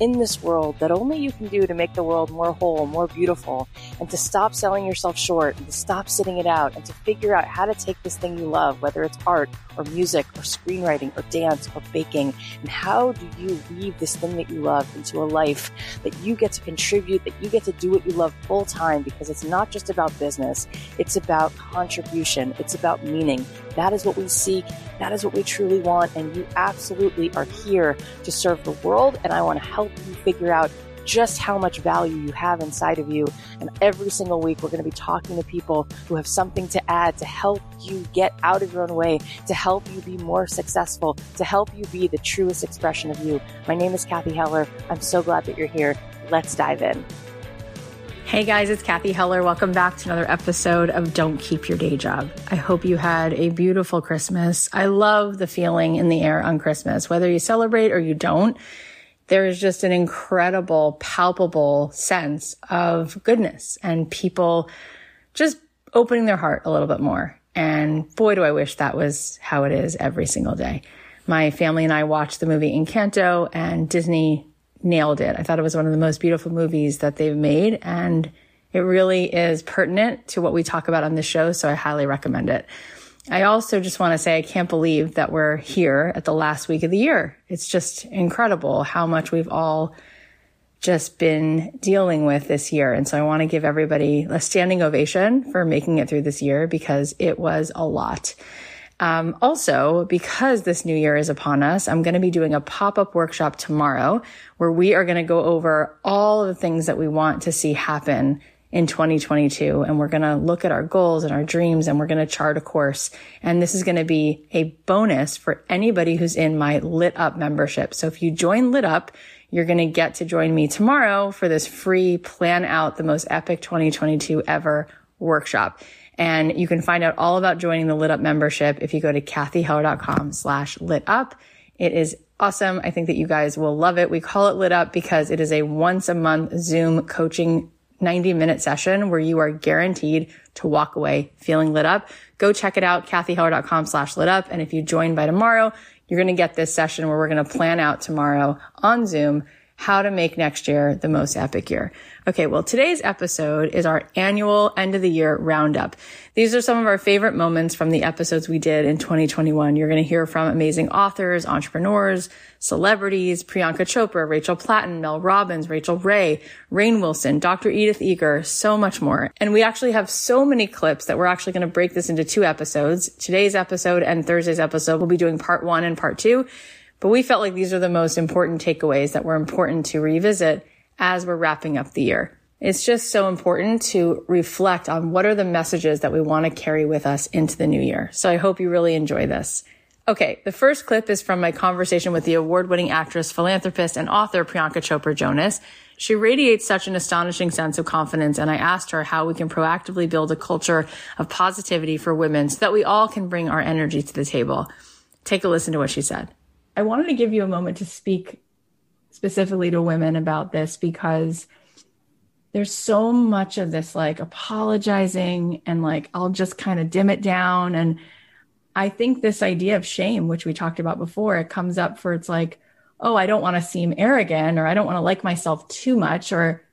in this world that only you can do to make the world more whole, more beautiful, and to stop selling yourself short, and to stop sitting it out, and to figure out how to take this thing you love, whether it's art or music or screenwriting or dance or baking, and how do you weave this thing that you love into a life that you get to contribute, that you get to do what you love full time because it's not just about business, it's about contribution, it's about meaning. That is what we seek, that is what we truly want, and you absolutely are here to serve the world, and I want to help help you figure out just how much value you have inside of you. And every single week, we're going to be talking to people who have something to add to help you get out of your own way, to help you be more successful, to help you be the truest expression of you. My name is Cathy Heller. I'm so glad that you're here. Let's dive in. Hey guys, it's Cathy Heller. Welcome back to another episode of Don't Keep Your Day Job. I hope you had a beautiful Christmas. I love the feeling in the air on Christmas, whether you celebrate or you don't there is just an incredible, palpable sense of goodness and people just opening their heart a little bit more. And boy, do I wish that was how it is every single day. My family and I watched the movie Encanto and Disney nailed it. I thought it was one of the most beautiful movies that they've made. And it really is pertinent to what we talk about on this show. So I highly recommend it. I also just want to say I can't believe that we're here at the last week of the year. It's just incredible how much we've all just been dealing with this year. And so I want to give everybody a standing ovation for making it through this year because it was a lot. Um, also, because this new year is upon us, I'm going to be doing a pop up workshop tomorrow where we are going to go over all of the things that we want to see happen in 2022. And we're going to look at our goals and our dreams and we're going to chart a course. And this is going to be a bonus for anybody who's in my lit up membership. So if you join lit up, you're going to get to join me tomorrow for this free plan out the most epic 2022 ever workshop. And you can find out all about joining the lit up membership if you go to cathyheller.com slash lit up. It is awesome. I think that you guys will love it. We call it lit up because it is a once a month Zoom coaching 90 minute session where you are guaranteed to walk away feeling lit up. Go check it out, cathyheller.com slash lit up. And if you join by tomorrow, you're going to get this session where we're going to plan out tomorrow on Zoom how to make next year the most epic year. Okay, well, today's episode is our annual end of the year roundup. These are some of our favorite moments from the episodes we did in 2021. You're going to hear from amazing authors, entrepreneurs, celebrities, Priyanka Chopra, Rachel Platten, Mel Robbins, Rachael Ray, Rainn Wilson, Dr. Edith Eger, so much more. And we actually have so many clips that we're actually going to break this into two episodes. Today's episode and Thursday's episode, we'll be doing part one and part two. But we felt like these are the most important takeaways that were important to revisit as we're wrapping up the year. It's just so important to reflect on what are the messages that we want to carry with us into the new year. So I hope you really enjoy this. Okay, the first clip is from my conversation with the award-winning actress, philanthropist, and author Priyanka Chopra Jonas. She radiates such an astonishing sense of confidence, and I asked her how we can proactively build a culture of positivity for women so that we all can bring our energy to the table. Take a listen to what she said. I wanted to give you a moment to speak specifically to women about this because there's so much of this like apologizing and like I'll just kind of dim it down. And I think this idea of shame which we talked about before it comes up for it's like oh I don't want to seem arrogant or I don't want to like myself too much or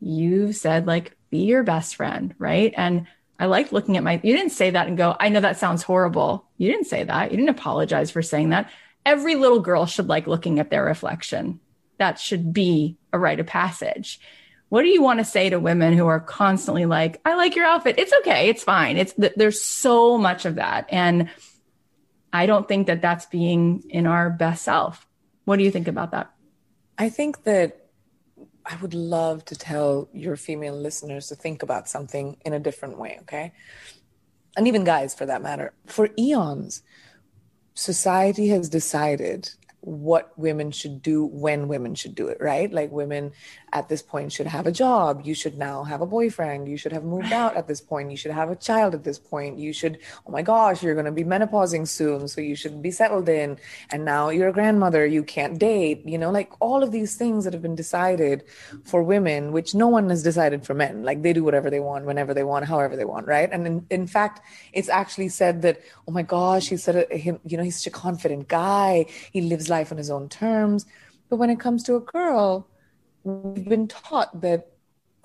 you've said like be your best friend right? And I like looking at my you didn't say that and go I know that sounds horrible. You didn't say that. You didn't apologize for saying that every little girl should like looking at their reflection. That should be a rite of passage. What do you want to say to women who are constantly like, I like your outfit. It's okay. It's fine. It's there's so much of that. And I don't think that that's being in our best self. What do you think about that? I think that I would love to tell your female listeners to think about something in a different way, okay? And even guys for that matter. For eons, society has decided what women should do when women should do it, right? Like women at this point should have a job. You should now have a boyfriend. You should have moved out at this point. You should have a child at this point. You should, oh my gosh, you're going to be menopausing soon. So you should be settled in. And now you're a grandmother. You can't date, you know, like all of these things that have been decided for women, which no one has decided for men. Like they do whatever they want, whenever they want, however they want, right? And in, in fact, it's actually said that, oh my gosh, he said, uh, him, you know, he's such a confident guy. He lives life on his own terms. But when it comes to a girl, we've been taught that,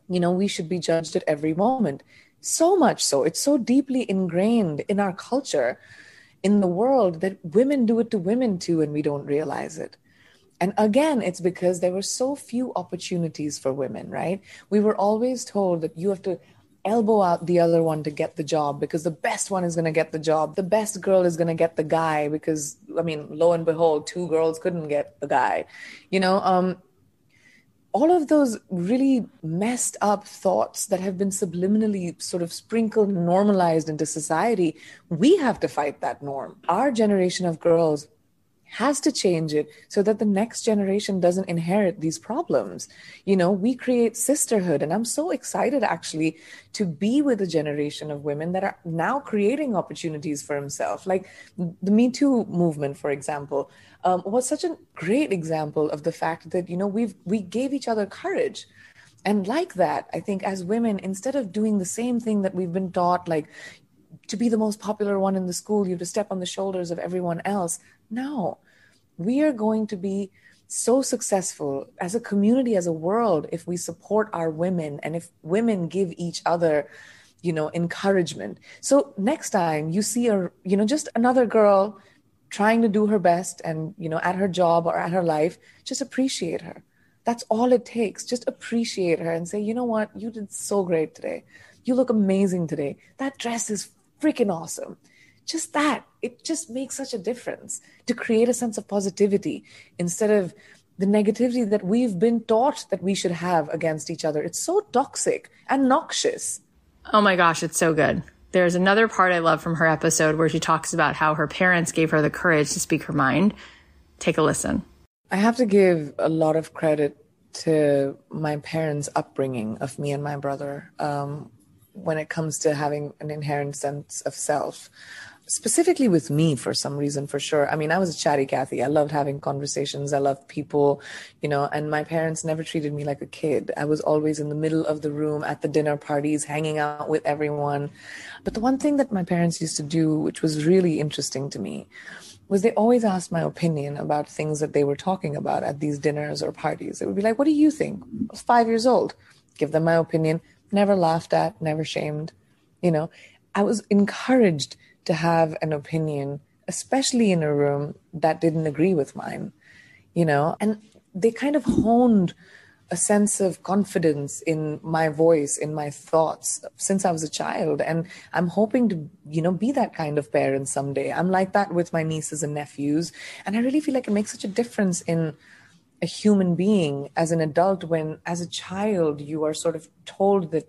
you know, we should be judged at every moment. So much so, it's so deeply ingrained in our culture, in the world, that women do it to women too, and we don't realize it. And again, it's because there were so few opportunities for women, right? We were always told that you have to elbow out the other one to get the job because the best one is going to get the job. The best girl is going to get the guy because, I mean, lo and behold, two girls couldn't get the guy. You know, um, all of those really messed up thoughts that have been subliminally sort of sprinkled and normalized into society, we have to fight that norm. Our generation of girls has to change it so that the next generation doesn't inherit these problems. You know, we create sisterhood. And I'm so excited actually to be with a generation of women that are now creating opportunities for themselves. Like the Me Too movement, for example, um, was such a great example of the fact that, you know, we've, we gave each other courage. And like that, I think as women, instead of doing the same thing that we've been taught, like, to be the most popular one in the school, you have to step on the shoulders of everyone else. No, we are going to be so successful as a community, as a world, if we support our women and if women give each other, you know, encouragement. So next time you see a, you know, just another girl trying to do her best and, you know, at her job or at her life, just appreciate her. That's all it takes. Just appreciate her and say, you know what? You did so great today. You look amazing today. That dress is freaking awesome just that it just makes such a difference to create a sense of positivity instead of the negativity that we've been taught that we should have against each other. It's so toxic and noxious. Oh my gosh it's so good. There's another part i love from her episode where she talks about how her parents gave her the courage to speak her mind. Take a listen. I have to give a lot of credit to my parents upbringing of me and my brother um, when it comes to having an inherent sense of self specifically with me for some reason for sure i mean i was a chatty cathy i loved having conversations i loved people you know and my parents never treated me like a kid i was always in the middle of the room at the dinner parties hanging out with everyone but the one thing that my parents used to do which was really interesting to me was they always asked my opinion about things that they were talking about at these dinners or parties. It would be like, What do you think? I was five years old. Give them my opinion, never laughed at, never shamed. You know, I was encouraged to have an opinion, especially in a room that didn't agree with mine, you know, and they kind of honed a sense of confidence in my voice, in my thoughts since I was a child. And I'm hoping to, you know, be that kind of parent someday. I'm like that with my nieces and nephews. And I really feel like it makes such a difference in a human being as an adult when, as a child, you are sort of told that,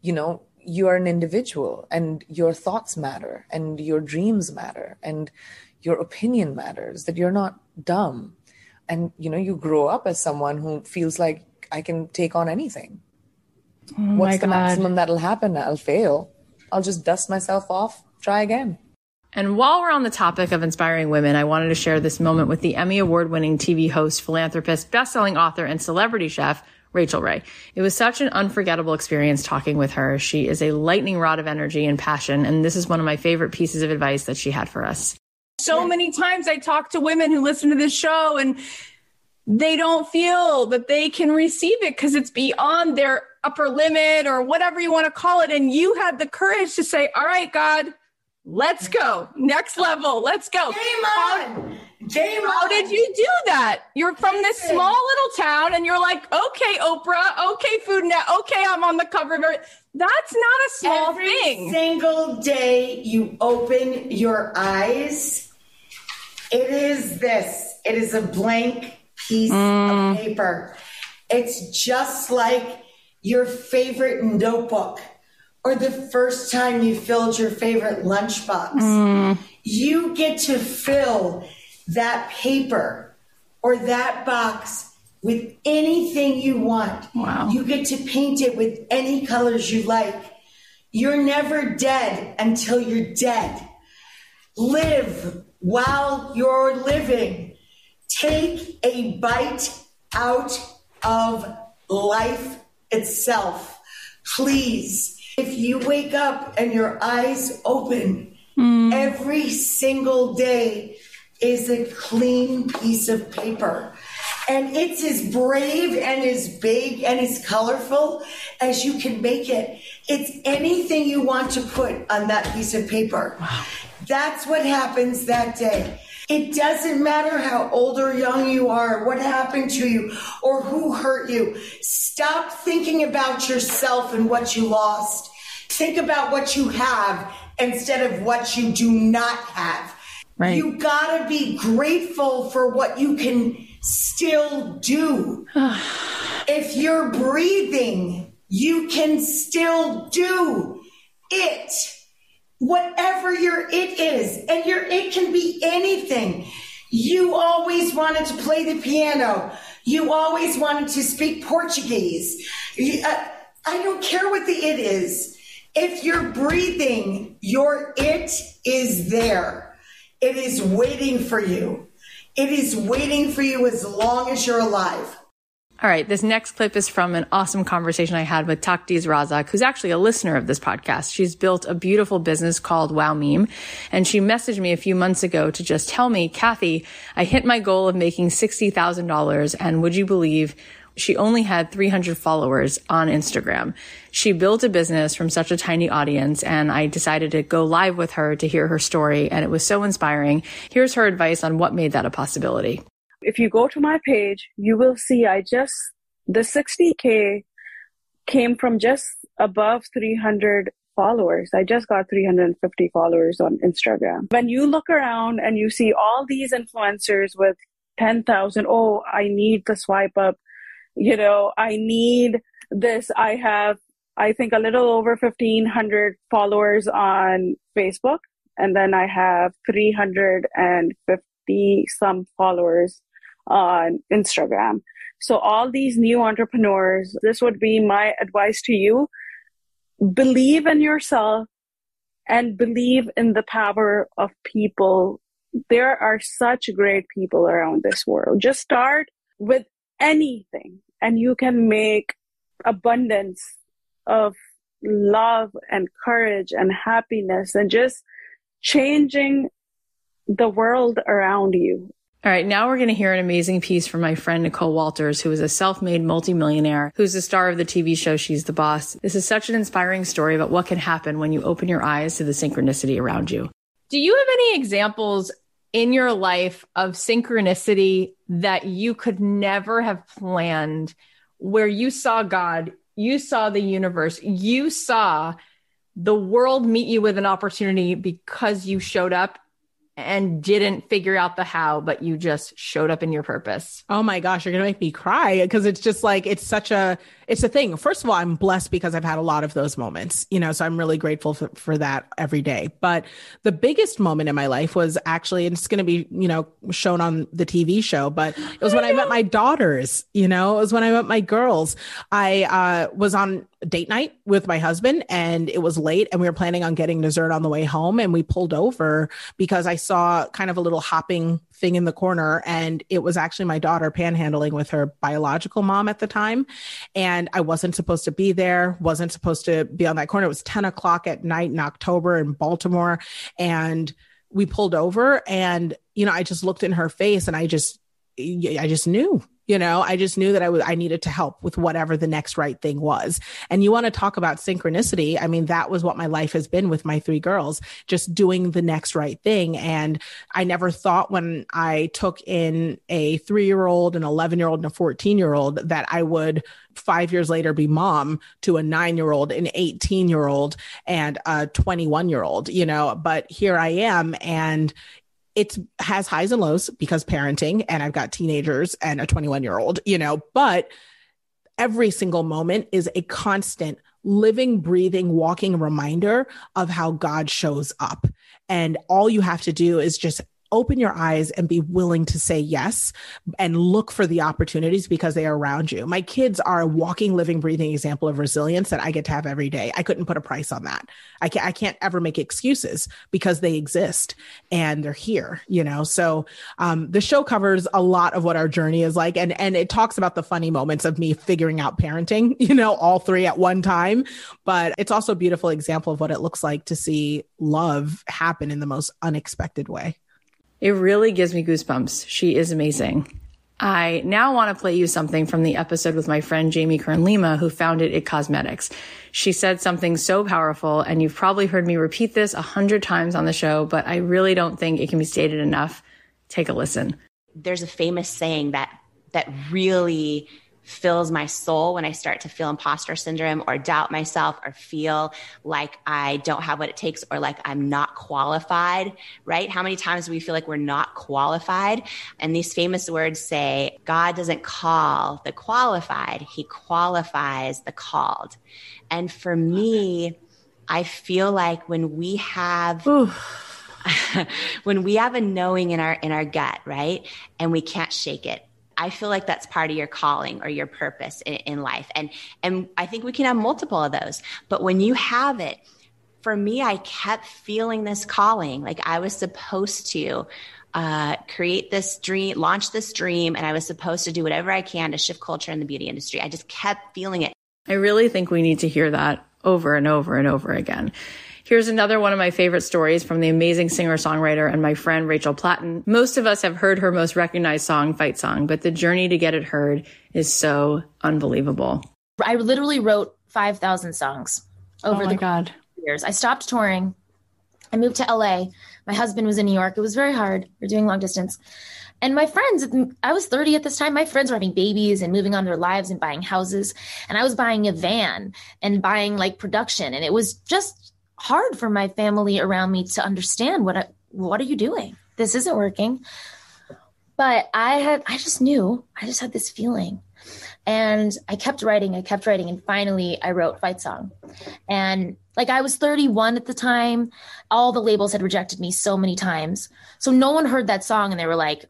you know, you are an individual and your thoughts matter and your dreams matter and your opinion matters that you're not dumb. And you know you grow up as someone who feels like i can take on anything. Oh what's the maximum that'll happen? I'll fail. I'll just dust myself off try again. And while we're on the topic of inspiring women, I wanted to share this moment with the Emmy award winning TV host, philanthropist, best-selling author, and celebrity chef, Rachael Ray. It was such an unforgettable experience talking with her. She is a lightning rod of energy and passion, and this is one of my favorite pieces of advice that she had for us. So many times I talk to women who listen to this show and they don't feel that they can receive it because it's beyond their upper limit or whatever you want to call it. And you had the courage to say, All right, God, let's go. Next level. Let's go. Game on. Game How did you do that? You're from this small little town and you're like, okay, Oprah, okay, Food Net, okay, I'm on the cover. That's not a small Every thing. single day you open your eyes, it is this. It is a blank piece mm. of paper. It's just like your favorite notebook or the first time you filled your favorite lunchbox. Mm. You get to fill that paper or that box with anything you want. Wow. You get to paint it with any colors you like. You're never dead until you're dead. Live while you're living. Take a bite out of life itself. Please, if you wake up and your eyes open hmm. every single day is a clean piece of paper. And it's as brave and as big and as colorful as you can make it. It's anything you want to put on that piece of paper. That's what happens that day. It doesn't matter how old or young you are, what happened to you, or who hurt you. Stop thinking about yourself and what you lost. Think about what you have instead of what you do not have. Right. You gotta be grateful for what you can still do. if you're breathing, you can still do it. Whatever your it is, and your it can be anything. You always wanted to play the piano. You always wanted to speak Portuguese. You- uh, I don't care what the it is. If you're breathing, your it is there. It is waiting for you. It is waiting for you as long as you're alive. All right, this next clip is from an awesome conversation I had with Takdiz Razak, who's actually a listener of this podcast. She's built a beautiful business called Wow Meme, and she messaged me a few months ago to just tell me, Cathy, I hit my goal of making $60,000, and would you believe she only had 300 followers on Instagram. She built a business from such a tiny audience, and I decided to go live with her to hear her story, and it was so inspiring. Here's her advice on what made that a possibility. if you go to my page, you will see I just, the 60K came from just above 300 followers. I just got 350 followers on Instagram. When you look around and you see all these influencers with 10,000, oh, I need the swipe up, you know, I need this. I have, I think, a little over 1,500 followers on Facebook, and then I have 350 some followers on Instagram. So all these new entrepreneurs, this would be my advice to you. Believe in yourself and believe in the power of people. There are such great people around this world. Just start with anything and you can make abundance of love and courage and happiness and just changing the world around you. All right, now we're going to hear an amazing piece from my friend Nicole Walters, who is a self-made multimillionaire, who's the star of the TV show She's the Boss. This is such an inspiring story about what can happen when you open your eyes to the synchronicity around you. Do you have any examples in your life of synchronicity that you could never have planned where you saw God, you saw the universe, you saw the world meet you with an opportunity because you showed up and didn't figure out the how, but you just showed up in your purpose? Oh my gosh, you're gonna make me cry because it's just like it's such a it's a thing. First of all, I'm blessed because I've had a lot of those moments, you know, so I'm really grateful for, for that every day. But the biggest moment in my life was actually, and it's gonna be, you know, shown on the TV show, but it was when I met my daughters, you know, it was when I met my girls. I uh, was on date night with my husband and it was late and we were planning on getting dessert on the way home and we pulled over because I saw kind of a little hopping thing in the corner and it was actually my daughter panhandling with her biological mom at the time and i wasn't supposed to be there wasn't supposed to be on that corner. It was 10 o'clock at night in october in baltimore and we pulled over and you know i just looked in her face and i just i just knew you know i just knew that i was i needed to help with whatever the next right thing was. And you want to talk about synchronicity. I mean that was what my life has been with my three girls just doing the next right thing. And i never thought when i took in a 3-year-old an 11-year-old and a 14-year-old that i would 5 years later be mom to a 9-year-old an 18-year-old and a 21-year-old you know. But here i am and it has highs and lows because parenting and I've got teenagers and a 21 year old, you know, but every single moment is a constant living, breathing, walking reminder of how God shows up. And all you have to do is just open your eyes and be willing to say yes and look for the opportunities because they are around you. My kids are a walking, living, breathing example of resilience that I get to have every day. I couldn't put a price on that. I can't, I can't ever make excuses because they exist and they're here, you know? So, um, the show covers a lot of what our journey is like. And, and it talks about the funny moments of me figuring out parenting, you know, all three at one time. But it's also a beautiful example of what it looks like to see love happen in the most unexpected way. It really gives me goosebumps. She is amazing. I now want to play you something from the episode with my friend Jamie Kern Lima, who founded It Cosmetics. She said something so powerful, and you've probably heard me repeat this a hundred times on the show, but I really don't think it can be stated enough. Take a listen. There's a famous saying that that really fills my soul when I start to feel imposter syndrome or doubt myself or feel like I don't have what it takes or like I'm not qualified, right? How many times do we feel like we're not qualified? And these famous words say, God doesn't call the qualified, He qualifies the called. And for me, I feel like when we have. when we have a knowing in our in our gut right and we can't shake it I feel like that's part of your calling or your purpose in, in life. And and I think we can have multiple of those. But when you have it, for me, I kept feeling this calling. Like I was supposed to uh, create this dream, launch this dream, and I was supposed to do whatever I can to shift culture in the beauty industry. I just kept feeling it. I really think we need to hear that over and over and over again. Here's another one of my favorite stories from the amazing singer songwriter and my friend Rachel Platten. Most of us have heard her most recognized song, Fight Song, but the journey to get it heard is so unbelievable. I literally wrote 5,000 songs over oh the God. years. I stopped touring. I moved to LA. My husband was in New York. It was very hard. We are doing long distance. And my friends, I was 30 at this time. My friends were having babies and moving on their lives and buying houses. And I was buying a van and buying like production. And it was just hard for my family around me to understand what I, what are you doing? This isn't working. But I had I just knew. I just had this feeling. And I kept writing, I kept writing and finally I wrote Fight Song. And like I was 31 at the time, all the labels had rejected me so many times. So no one heard that song and they were like,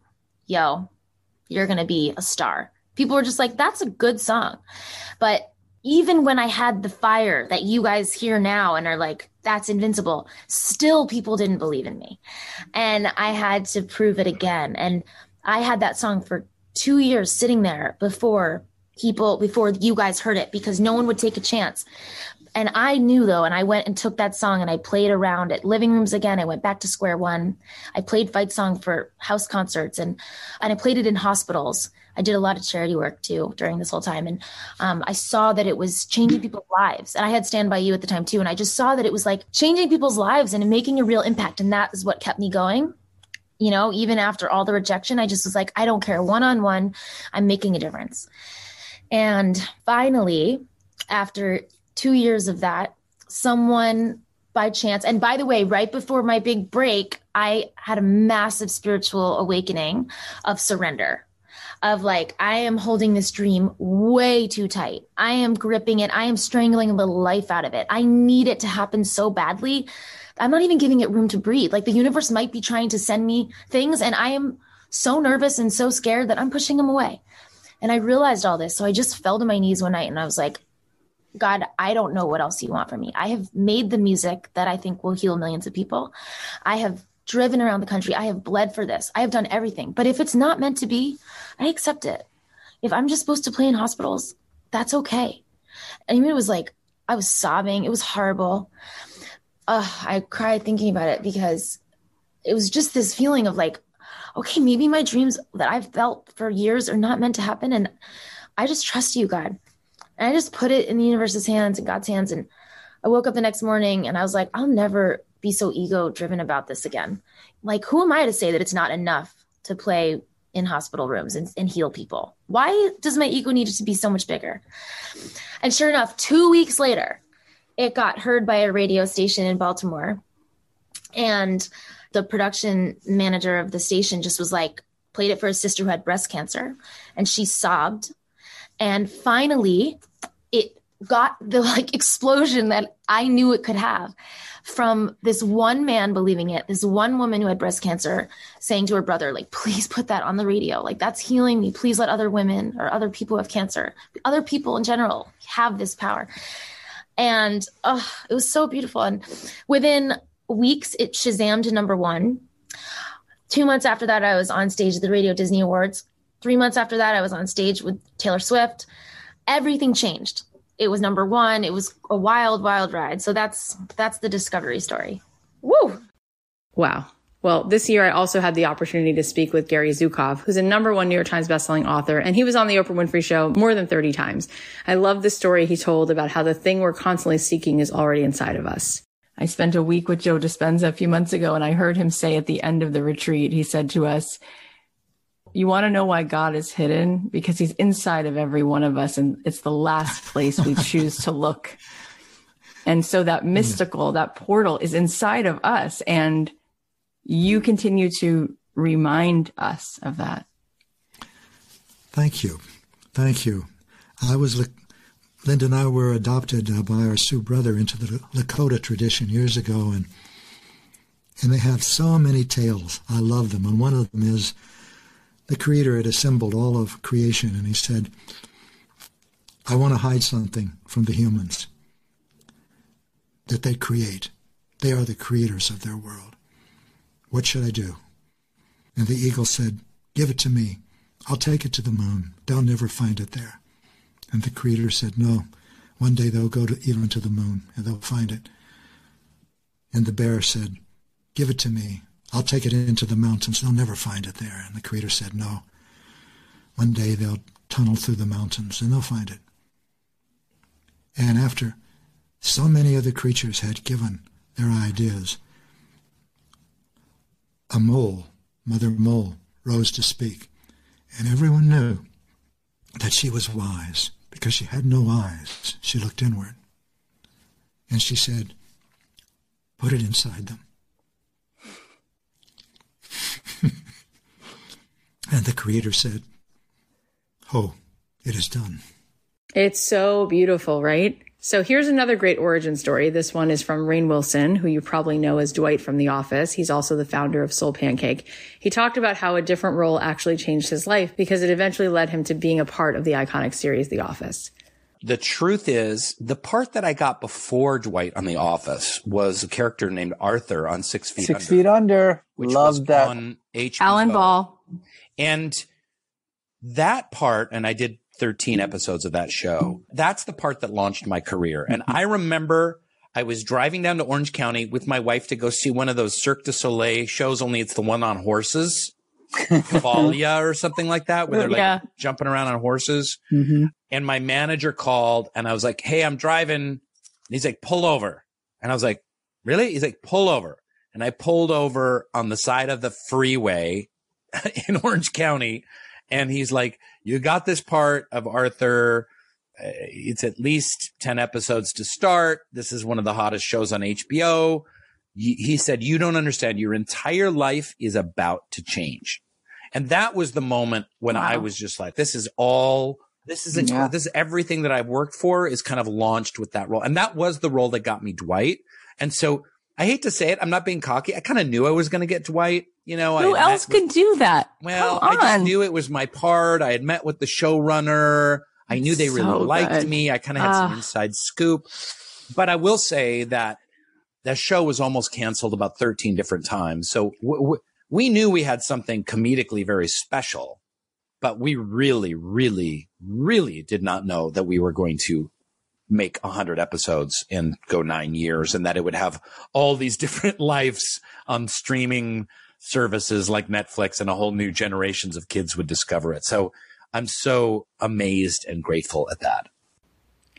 "Yo, you're going to be a star." People were just like, "That's a good song." But even when I had the fire that you guys hear now and are like, that's invincible, still people didn't believe in me. And I had to prove it again. And I had that song for two years sitting there before people, before you guys heard it, because no one would take a chance. And I knew though, and I went and took that song and I played around at living rooms again. I went back to square one. I played Fight Song for house concerts and, and I played it in hospitals I did a lot of charity work too during this whole time. And um, I saw that it was changing people's lives. And I had Stand By You at the time too. And I just saw that it was like changing people's lives and making a real impact. And that is what kept me going. You know, even after all the rejection, I just was like, I don't care. One on one, I'm making a difference. And finally, after two years of that, someone by chance, and by the way, right before my big break, I had a massive spiritual awakening of surrender of like, I am holding this dream way too tight. I am gripping it. I am strangling the life out of it. I need it to happen so badly. I'm not even giving it room to breathe. Like the universe might be trying to send me things, and I am so nervous and so scared that I'm pushing them away. And I realized all this. So I just fell to my knees one night and I was like, God, I don't know what else you want from me. I have made the music that I think will heal millions of people. I have driven around the country. I have bled for this. I have done everything. But if it's not meant to be, I accept it. If I'm just supposed to play in hospitals, that's okay. And it was like, I was sobbing. It was horrible. Uh, I cried thinking about it because it was just this feeling of like, okay, maybe my dreams that I've felt for years are not meant to happen. And I just trust you, God. And I just put it in the universe's hands and God's hands. And I woke up the next morning and I was like, I'll never be so ego driven about this again. Like, who am I to say that it's not enough to play in hospital rooms and, and heal people? Why does my ego need to be so much bigger? And sure enough, two weeks later, it got heard by a radio station in Baltimore. And the production manager of the station just was like, played it for a sister who had breast cancer. And she sobbed. And finally, it got the like explosion that I knew it could have from this one man believing it, this one woman who had breast cancer saying to her brother, like, please put that on the radio. Like, that's healing me. Please let other women or other people who have cancer, other people in general have this power. And oh, it was so beautiful. And within weeks, it Shazam to number one. Two months after that, I was on stage at the Radio Disney Awards. Three months after that, I was on stage with Taylor Swift. Everything changed it was number one. It was a wild, wild ride. So that's that's the discovery story. Woo! Wow. Well, this year I also had the opportunity to speak with Gary Zukav, who's a number one New York Times bestselling author, and he was on the Oprah Winfrey Show more than 30 times. I love the story he told about how the thing we're constantly seeking is already inside of us. I spent a week with Joe Dispenza a few months ago, and I heard him say at the end of the retreat, he said to us, you want to know why God is hidden? Because he's inside of every one of us and it's the last place we choose to look. And so that mystical, that portal is inside of us. And you continue to remind us of that. Thank you. Thank you. I was, Linda and I were adopted uh, by our Sioux brother into the Lakota tradition years ago. And, and they have so many tales. I love them. And one of them is, the Creator had assembled all of creation and he said, I want to hide something from the humans that they create. They are the creators of their world. What should I do? And the eagle said, Give it to me. I'll take it to the moon. They'll never find it there. And the Creator said, No. One day they'll go to, even to the moon and they'll find it. And the bear said, Give it to me. I'll take it into the mountains. They'll never find it there. And the Creator said, No. One day they'll tunnel through the mountains and they'll find it. And after so many of the creatures had given their ideas, a mole, Mother Mole, rose to speak. And everyone knew that she was wise because she had no eyes. She looked inward. And she said, Put it inside them. and the Creator said, Oh, it is done. It's so beautiful, right? So here's another great origin story. This one is from Rainn Wilson, who you probably know as Dwight from The Office. He's also the founder of Soul Pancake. He talked about how a different role actually changed his life because it eventually led him to being a part of the iconic series The Office. The truth is, the part that I got before Dwight on The Office was a character named Arthur on Six Feet Six Under. Feet Under. Which Love was that. on HBO. Alan Ball. And that part, and I did 13 episodes of that show. That's the part that launched my career. And I remember I was driving down to Orange County with my wife to go see one of those Cirque du Soleil shows, only it's the one on horses. Cavalia or something like that, where they're like Yeah. jumping around on horses. Mm-hmm. And my manager called and I was like, Hey, I'm driving. And he's like, pull over. And I was like, really? He's like, pull over. And I pulled over on the side of the freeway in Orange County. And he's like, you got this part of Arthur. Uh, It's at least 10 episodes to start. This is one of the hottest shows on HBO. He said, you don't understand. Your entire life is about to change. And that was the moment when I was just like, this is all, this is, Yeah. this is everything that I've worked for is kind of launched with that role. And that was the role that got me Dwight. And so I hate to say it. I'm not being cocky. I kind of knew I was going to get Dwight. You know, Who met else with- could do that? well, I just knew it was my part. I had met with the showrunner. I knew they really So liked good. me. I kind of had some Ah. inside scoop. But I will say that that show was almost canceled about 13 different times. So w- w- we knew we had something comedically very special, but we really, really, really did not know that we were going to make 100 episodes and go nine years and that it would have all these different lives on streaming services like Netflix and a whole new generations of kids would discover it. So I'm so amazed and grateful at that.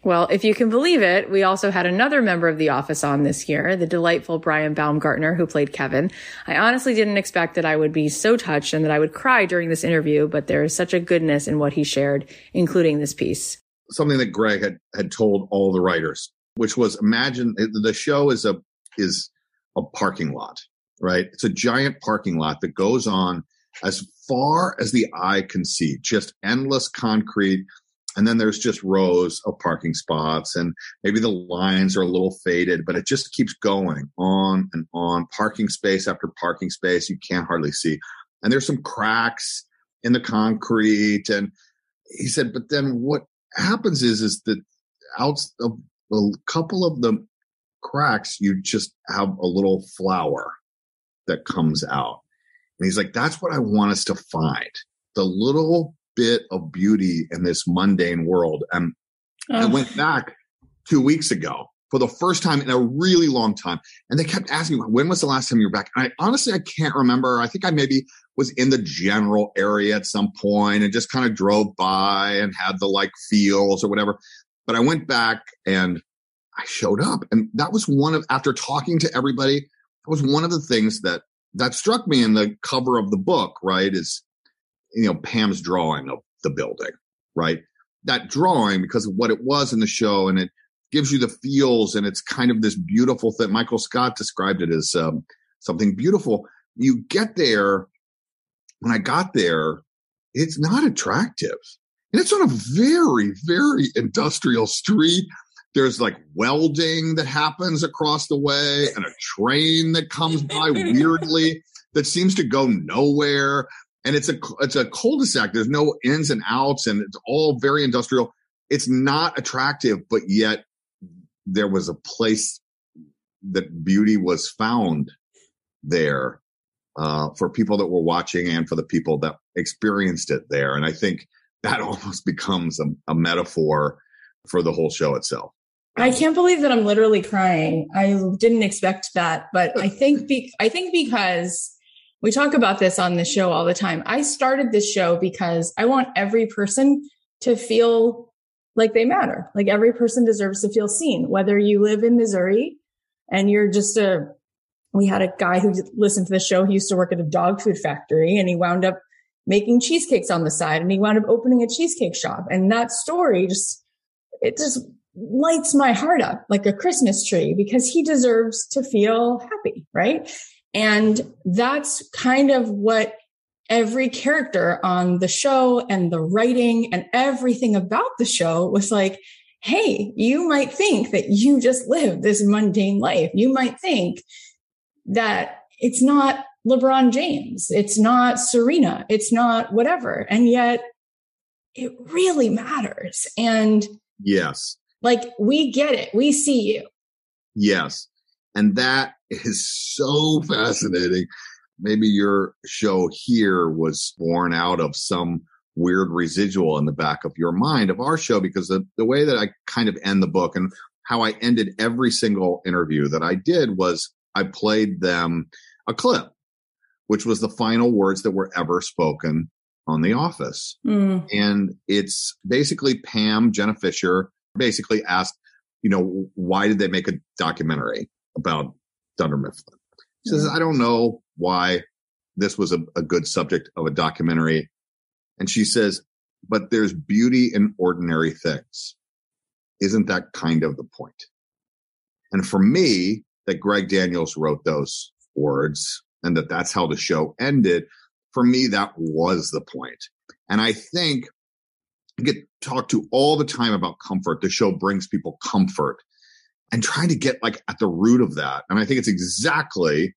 Well, if you can believe it, we also had another member of the office on this year, the delightful Brian Baumgartner, who played Kevin. I honestly didn't expect that I would be so touched and that I would cry during this interview, but there is such a goodness in what he shared, including this piece. something that Greg had had told all the writers, which was imagine the show is a is a parking lot, right? It's a giant parking lot that goes on as far as the eye can see, just endless concrete. And then there's just rows of parking spots and maybe the lines are a little faded but it just keeps going on and on. Parking space after parking space you can't hardly see. And there's some cracks in the concrete and he said but then what happens is is that out of a couple of the cracks you just have a little flower that comes out. And he's like that's what i want us to find. The little bit of beauty in this mundane world. And oh. I went back two weeks ago for the first time in a really long time. And they kept asking me, when was the last time you were back? And I honestly, I can't remember. I think I maybe was in the general area at some point and just kind of drove by and had the like feels or whatever. But I went back and I showed up. And that was one of, after talking to everybody, that was one of the things that, that struck me in the cover of the book, right? Is you know, Pam's drawing of the building, right? That drawing, because of what it was in the show, and it gives you the feels, and it's kind of this beautiful thing. Michael Scott described it as um, something beautiful. You get there. When I got there, it's not attractive. And it's on a very, very industrial street. There's like welding that happens across the way and a train that comes by weirdly that seems to go nowhere and it's a it's a cul-de-sac. There's no ins and outs, and it's all very industrial. It's not attractive, but yet there was a place that beauty was found there uh, for people that were watching and for the people that experienced it there. And I think that almost becomes a, a metaphor for the whole show itself. I can't believe that I'm literally crying. I didn't expect that, but I think be- I think because we talk about this on the show all the time. I started this show because I want every person to feel like they matter. Like every person deserves to feel seen, whether you live in Missouri and you're just a, we had a guy who listened to the show. He used to work at a dog food factory and he wound up making cheesecakes on the side and he wound up opening a cheesecake shop. And that story just, it just lights my heart up like a Christmas tree because he deserves to feel happy. Right. And that's kind of what every character on the show and the writing and everything about the show was like, Hey, you might think that you just live this mundane life. You might think that it's not LeBron James. It's not Serena. It's not whatever. And yet it really matters. And yes, like we get it. We see you. Yes. And that is so fascinating. Maybe your show here was born out of some weird residual in the back of your mind of our show because the, the way that I kind of end the book and how I ended every single interview that I did was I played them a clip, which was the final words that were ever spoken on The Office. Mm. And it's basically Pam, Jenna Fischer, basically asked, you know, why did they make a documentary? about Dunder Mifflin. He says, I don't know why this was a, a good subject of a documentary. And she says, but there's beauty in ordinary things. Isn't that kind of the point? And for me, that Greg Daniels wrote those words and that that's how the show ended. For me, that was the point. And I think I get talked to all the time about comfort. The show brings people comfort and trying to get like at the root of that. And I think it's exactly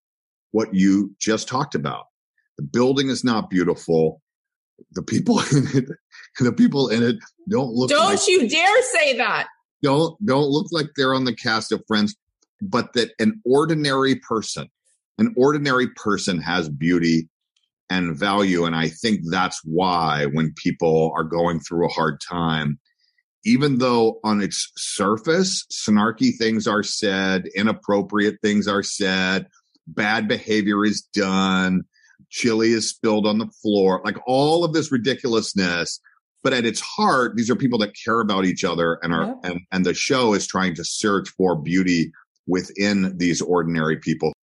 what you just talked about. The building is not beautiful. The people in it, the people in it don't look. Don't like, you dare say that. Don't don't look like they're on the cast of Friends, but that an ordinary person, an ordinary person has beauty and value, and I think that's why when people are going through a hard time, even though on its surface, snarky things are said, inappropriate things are said, bad behavior is done, chili is spilled on the floor, like all of this ridiculousness. But at its heart, these are people that care about each other and are, yeah. and, and the show is trying to search for beauty within these ordinary people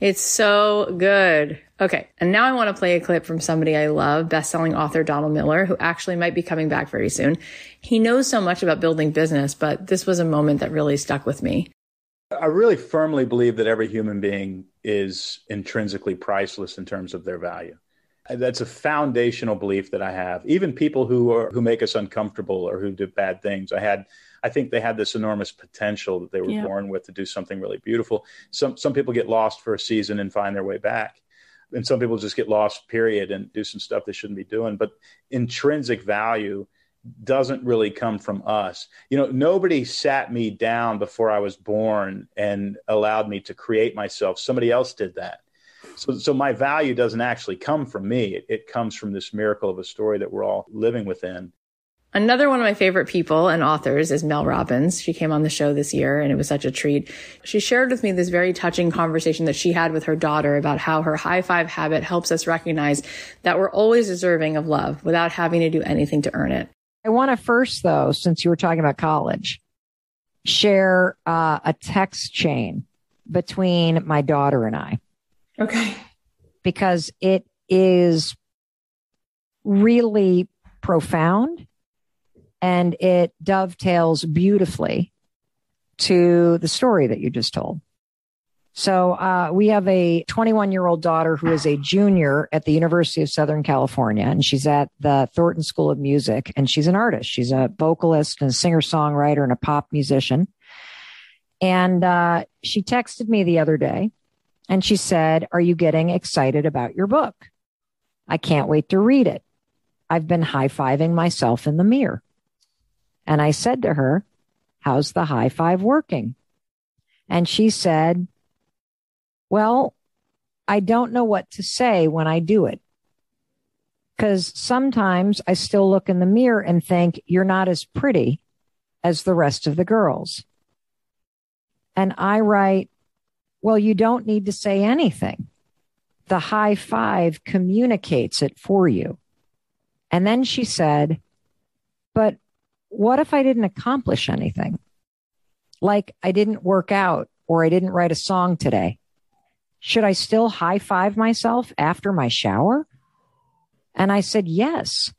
it's so good. Okay. And now I want to play a clip from somebody I love, best-selling author Donald Miller, who actually might be coming back very soon. He knows so much about building business, but this was a moment that really stuck with me. I really firmly believe that every human being is intrinsically priceless in terms of their value. That's a foundational belief that I have. Even people who are who make us uncomfortable or who do bad things, I had I think they had this enormous potential that they were yeah. born with to do something really beautiful. Some some people get lost for a season and find their way back. And some people just get lost, period, and do some stuff they shouldn't be doing. But intrinsic value doesn't really come from us. You know, nobody sat me down before I was born and allowed me to create myself. Somebody else did that. So, so my value doesn't actually come from me. It, it comes from this miracle of a story that we're all living within. Another one of my favorite people and authors is Mel Robbins. She came on the show this year and it was such a treat. She shared with me this very touching conversation that she had with her daughter about how her high five habit helps us recognize that we're always deserving of love without having to do anything to earn it. I want to first, though, since you were talking about college, share uh, a text chain between my daughter and I. Okay. Because it is really profound and it dovetails beautifully to the story that you just told. So uh, we have a 21 year old daughter who is a junior at the University of Southern California, and she's at the Thornton School of Music, and she's an artist. She's a vocalist and a singer songwriter and a pop musician. And uh, she texted me the other day, and she said, "Are you getting excited about your book? I can't wait to read it. I've been high fiving myself in the mirror." And I said to her, How's the high five working? And she said, Well, I don't know what to say when I do it. Because sometimes I still look in the mirror and think, You're not as pretty as the rest of the girls. And I write, Well, you don't need to say anything. The high five communicates it for you. And then she said, But what if I didn't accomplish anything? Like I didn't work out or I didn't write a song today. Should I still high five myself after my shower? And I said, yes.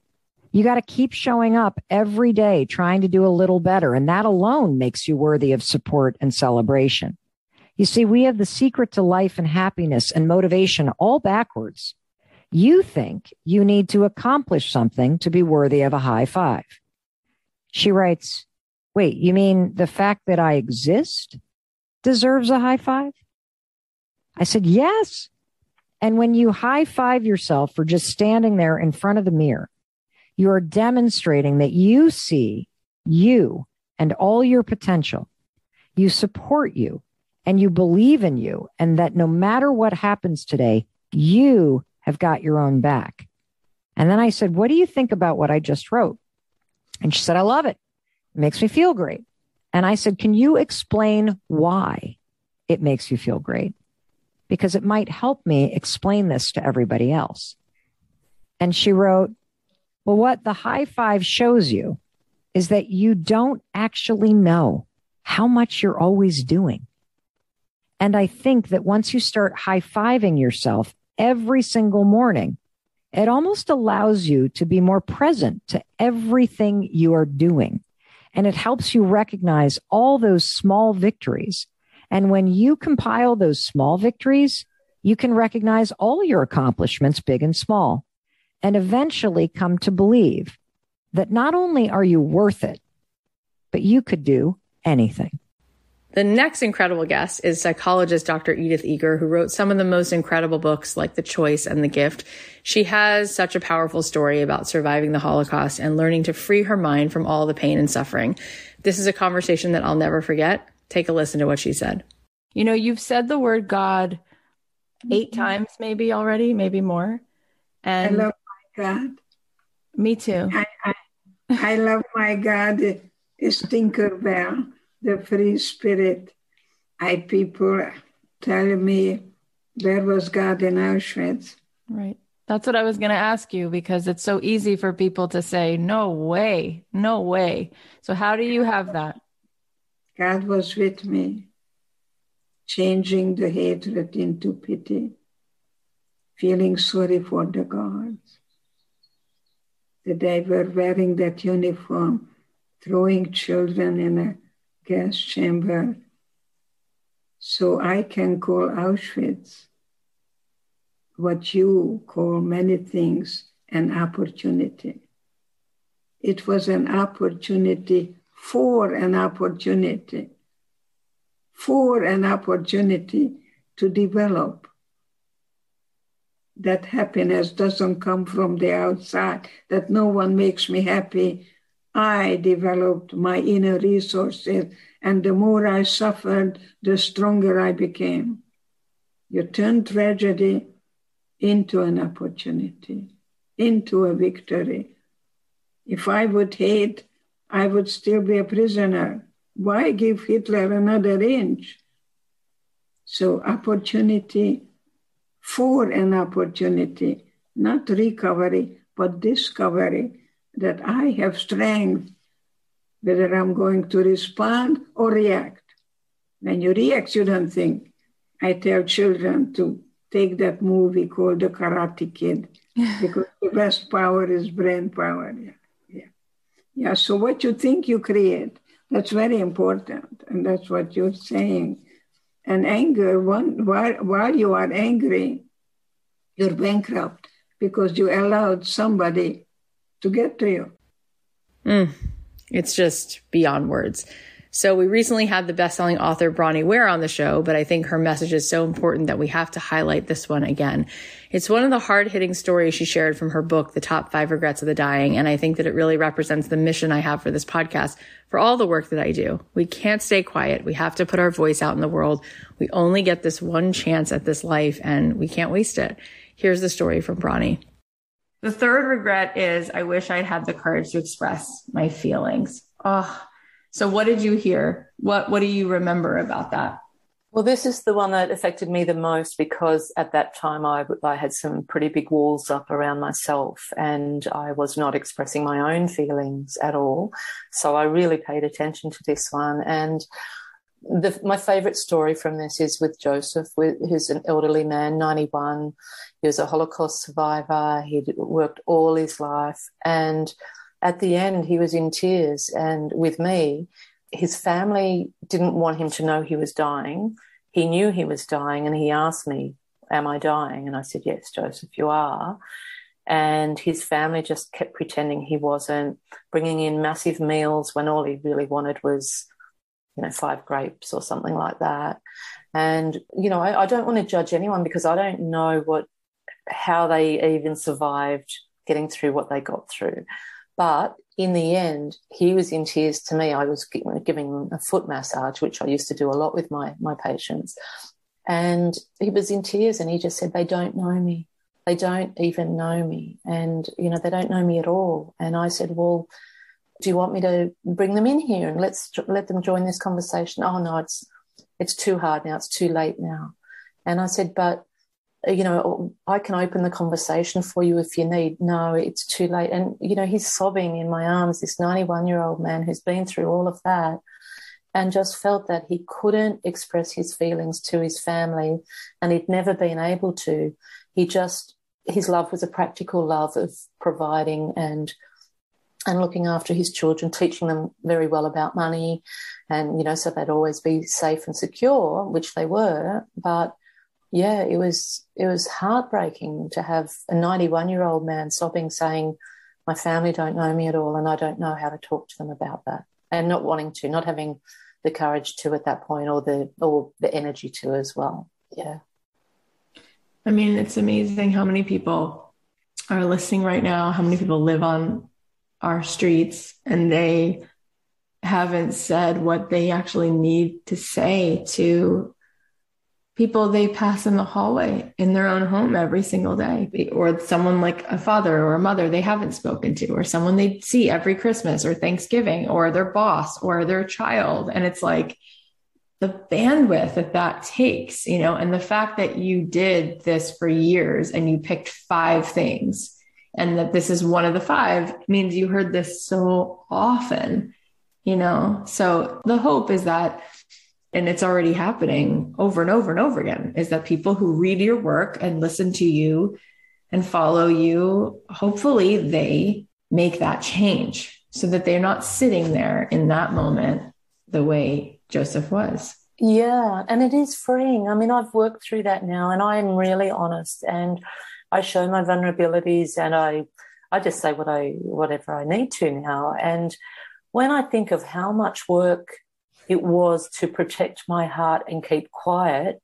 You got to keep showing up every day, trying to do a little better. And that alone makes you worthy of support and celebration. You see, we have the secret to life and happiness and motivation all backwards. You think you need to accomplish something to be worthy of a high five. She writes, Wait, you mean the fact that I exist deserves a high five? I said, Yes. And when you high five yourself for just standing there in front of the mirror, you are demonstrating that you see you and all your potential. You support you and you believe in you, and that no matter what happens today, you have got your own back. And then I said, What do you think about what I just wrote? And she said, I love it. It makes me feel great. And I said, Can you explain why it makes you feel great? Because it might help me explain this to everybody else. And she wrote, Well, what the high five shows you is that you don't actually know how much you're always doing. And I think that once you start high fiving yourself every single morning, it almost allows you to be more present to everything you are doing. And it helps you recognize all those small victories. And when you compile those small victories, you can recognize all your accomplishments, big and small, and eventually come to believe that not only are you worth it, but you could do anything. The next incredible guest is psychologist Dr. Edith Eger, who wrote some of the most incredible books like The Choice and The Gift. She has such a powerful story about surviving the Holocaust and learning to free her mind from all the pain and suffering. This is a conversation that I'll never forget. Take a listen to what she said. You know, you've said the word God 8 mm-hmm. times, maybe already, maybe more. And I love my God. Me too. I, I, I love my God, is Tinkerbell the free spirit. I people tell me there was God in Auschwitz. Right. That's what I was going to ask you because it's so easy for people to say, no way, no way. So, how do you have that? God was with me, changing the hatred into pity, feeling sorry for the guards That they were wearing that uniform, throwing children in a gas chamber so I can call Auschwitz what you call many things an opportunity. It was an opportunity for an opportunity, for an opportunity to develop. That happiness doesn't come from the outside, that no one makes me happy. I developed my inner resources, and the more I suffered, the stronger I became. You turn tragedy into an opportunity, into a victory. If I would hate, I would still be a prisoner. Why give Hitler another inch? So, opportunity for an opportunity, not recovery, but discovery that I have strength, whether I'm going to respond or react. When you react, you don't think. I tell children to take that movie called The Karate Kid because the best power is brain power. Yeah. yeah. Yeah. So what you think you create, that's very important. And that's what you're saying. And anger, one, while, while you are angry, you're bankrupt because you allowed somebody to get to you. Mm, it's just beyond words. So we recently had the best-selling author Bronnie Ware on the show, but I think her message is so important that we have to highlight this one again. It's one of the hard-hitting stories she shared from her book, The Top 5 Regrets of the Dying, and I think that it really represents the mission I have for this podcast, for all the work that I do. We can't stay quiet. We have to put our voice out in the world. We only get this one chance at this life and we can't waste it. Here's the story from Bronnie. The third regret is I wish I'd had the courage to express my feelings. Oh, so what did you hear? What what do you remember about that? Well, this is the one that affected me the most because at that time I, I had some pretty big walls up around myself and I was not expressing my own feelings at all. So I really paid attention to this one. And the, my favorite story from this is with Joseph, who's an elderly man, 91. He was a Holocaust survivor. He'd worked all his life and at the end, he was in tears. And with me, his family didn't want him to know he was dying. He knew he was dying and he asked me, Am I dying? And I said, Yes, Joseph, you are. And his family just kept pretending he wasn't, bringing in massive meals when all he really wanted was, you know, five grapes or something like that. And, you know, I, I don't want to judge anyone because I don't know what, how they even survived getting through what they got through. But in the end, he was in tears to me. I was giving a foot massage, which I used to do a lot with my, my patients. And he was in tears and he just said, They don't know me. They don't even know me. And, you know, they don't know me at all. And I said, Well, do you want me to bring them in here and let's let them join this conversation? Oh, no, it's, it's too hard now. It's too late now. And I said, But uh, you know, I can open the conversation for you if you need. No, it's too late. And, you know, he's sobbing in my arms, this 91 year old man who's been through all of that and just felt that he couldn't express his feelings to his family and he'd never been able to. He just, his love was a practical love of providing and and looking after his children, teaching them very well about money, and you know, so they'd always be safe and secure, which they were. But yeah, it was it was heartbreaking to have a 91 year old man sobbing, saying, "My family don't know me at all, and I don't know how to talk to them about that," and not wanting to, not having the courage to at that point, or the or the energy to as well. Yeah. I mean, it's amazing how many people are listening right now. How many people live on our streets, and they haven't said what they actually need to say to people they pass in the hallway in their own home every single day, or someone like a father or a mother they haven't spoken to, or someone they see every Christmas or Thanksgiving, or their boss or their child. And it's like the bandwidth that that takes, you know, and the fact that you did this for years and you picked five things and that this is one of the five means you heard this so often, you know. So the hope is that and it's already happening over and over and over again is that people who read your work and listen to you and follow you hopefully they make that change so that they're not sitting there in that moment the way joseph was Yeah, and it is freeing. I mean, I've worked through that now and I am really honest and I show my vulnerabilities and I I just say what I whatever I need to now. And when I think of how much work it was to protect my heart and keep quiet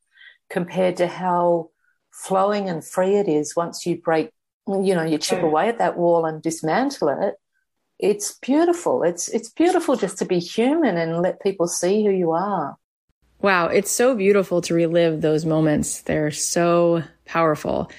compared to how flowing and free it is once you break you know, you chip away at that wall and dismantle it, it's beautiful. It's it's beautiful just to be human and let people see who you are. Wow, it's so beautiful to relive those moments. They're so powerful.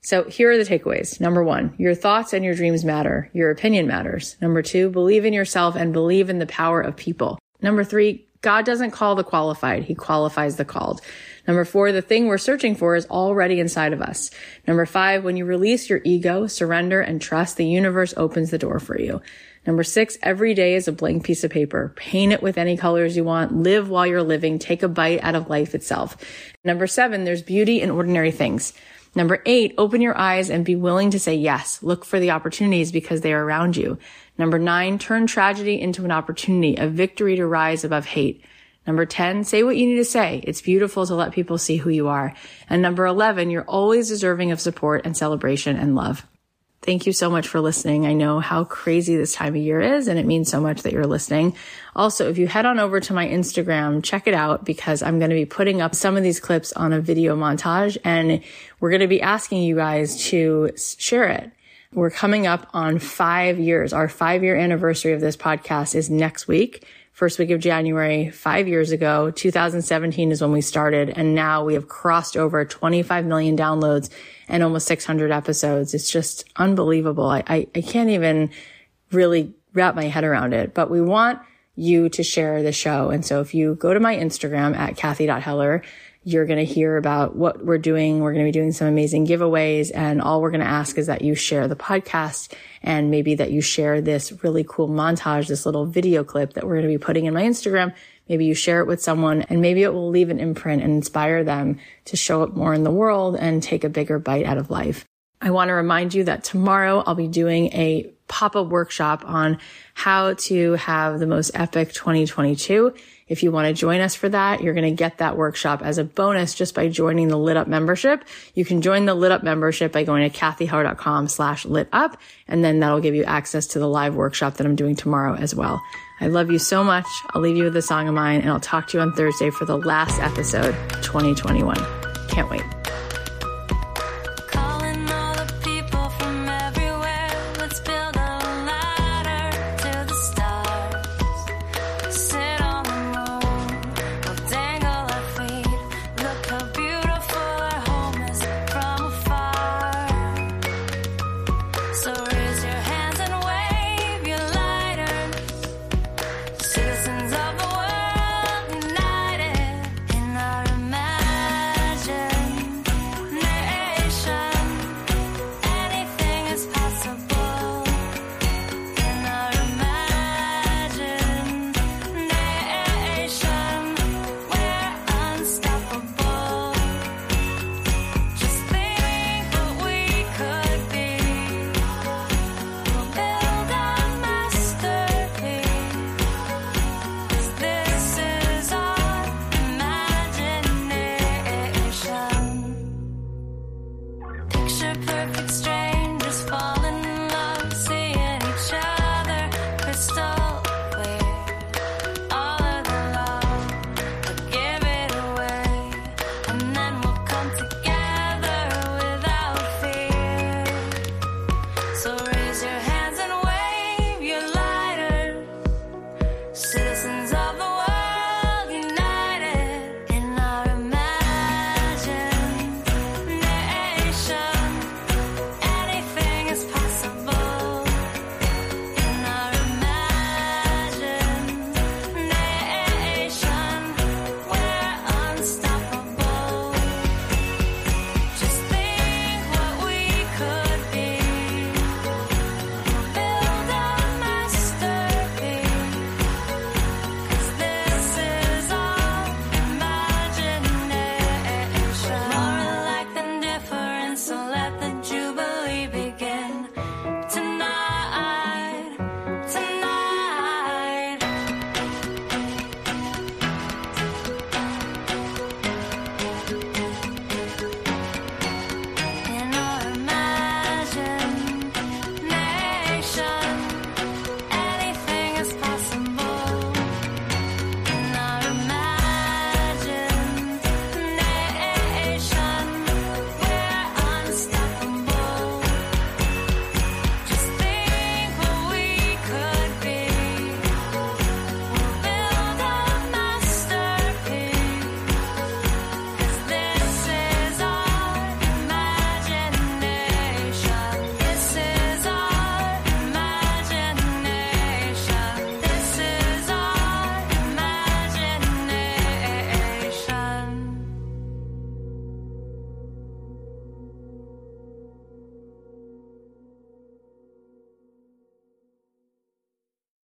So here are the takeaways. Number one, your thoughts and your dreams matter. Your opinion matters. Number two, believe in yourself and believe in the power of people. Number three, God doesn't call the qualified. He qualifies the called. Number four, the thing we're searching for is already inside of us. Number five, when you release your ego, surrender and trust, the universe opens the door for you. Number six, every day is a blank piece of paper. Paint it with any colors you want. Live while you're living. Take a bite out of life itself. Number seven, there's beauty in ordinary things. Number eight, open your eyes and be willing to say yes. Look for the opportunities because they are around you. Number nine, turn tragedy into an opportunity, a victory to rise above hate. Number 10, say what you need to say. It's beautiful to let people see who you are. And number 11, you're always deserving of support and celebration and love. Thank you so much for listening. I know how crazy this time of year is, and it means so much that you're listening. Also, if you head on over to my Instagram, check it out because I'm going to be putting up some of these clips on a video montage and we're going to be asking you guys to share it. We're coming up on five years. Our five year anniversary of this podcast is next week first week of January, five years ago. 2017 is when we started. And now we have crossed over 25 million downloads and almost 600 episodes. It's just unbelievable. I, I, I can't even really wrap my head around it, but we want you to share the show. And so if you go to my Instagram at Cathy.Heller, you're going to hear about what we're doing. We're going to be doing some amazing giveaways and all we're going to ask is that you share the podcast and maybe that you share this really cool montage, this little video clip that we're going to be putting in my Instagram. Maybe you share it with someone and maybe it will leave an imprint and inspire them to show up more in the world and take a bigger bite out of life. I want to remind you that tomorrow I'll be doing a pop-up workshop on how to have the most epic 2022. If you want to join us for that, you're going to get that workshop as a bonus just by joining the lit up membership. You can join the lit up membership by going to cathyheller.com slash lit up. And then that'll give you access to the live workshop that I'm doing tomorrow as well. I love you so much. I'll leave you with a song of mine and I'll talk to you on Thursday for the last episode 2021. Can't wait.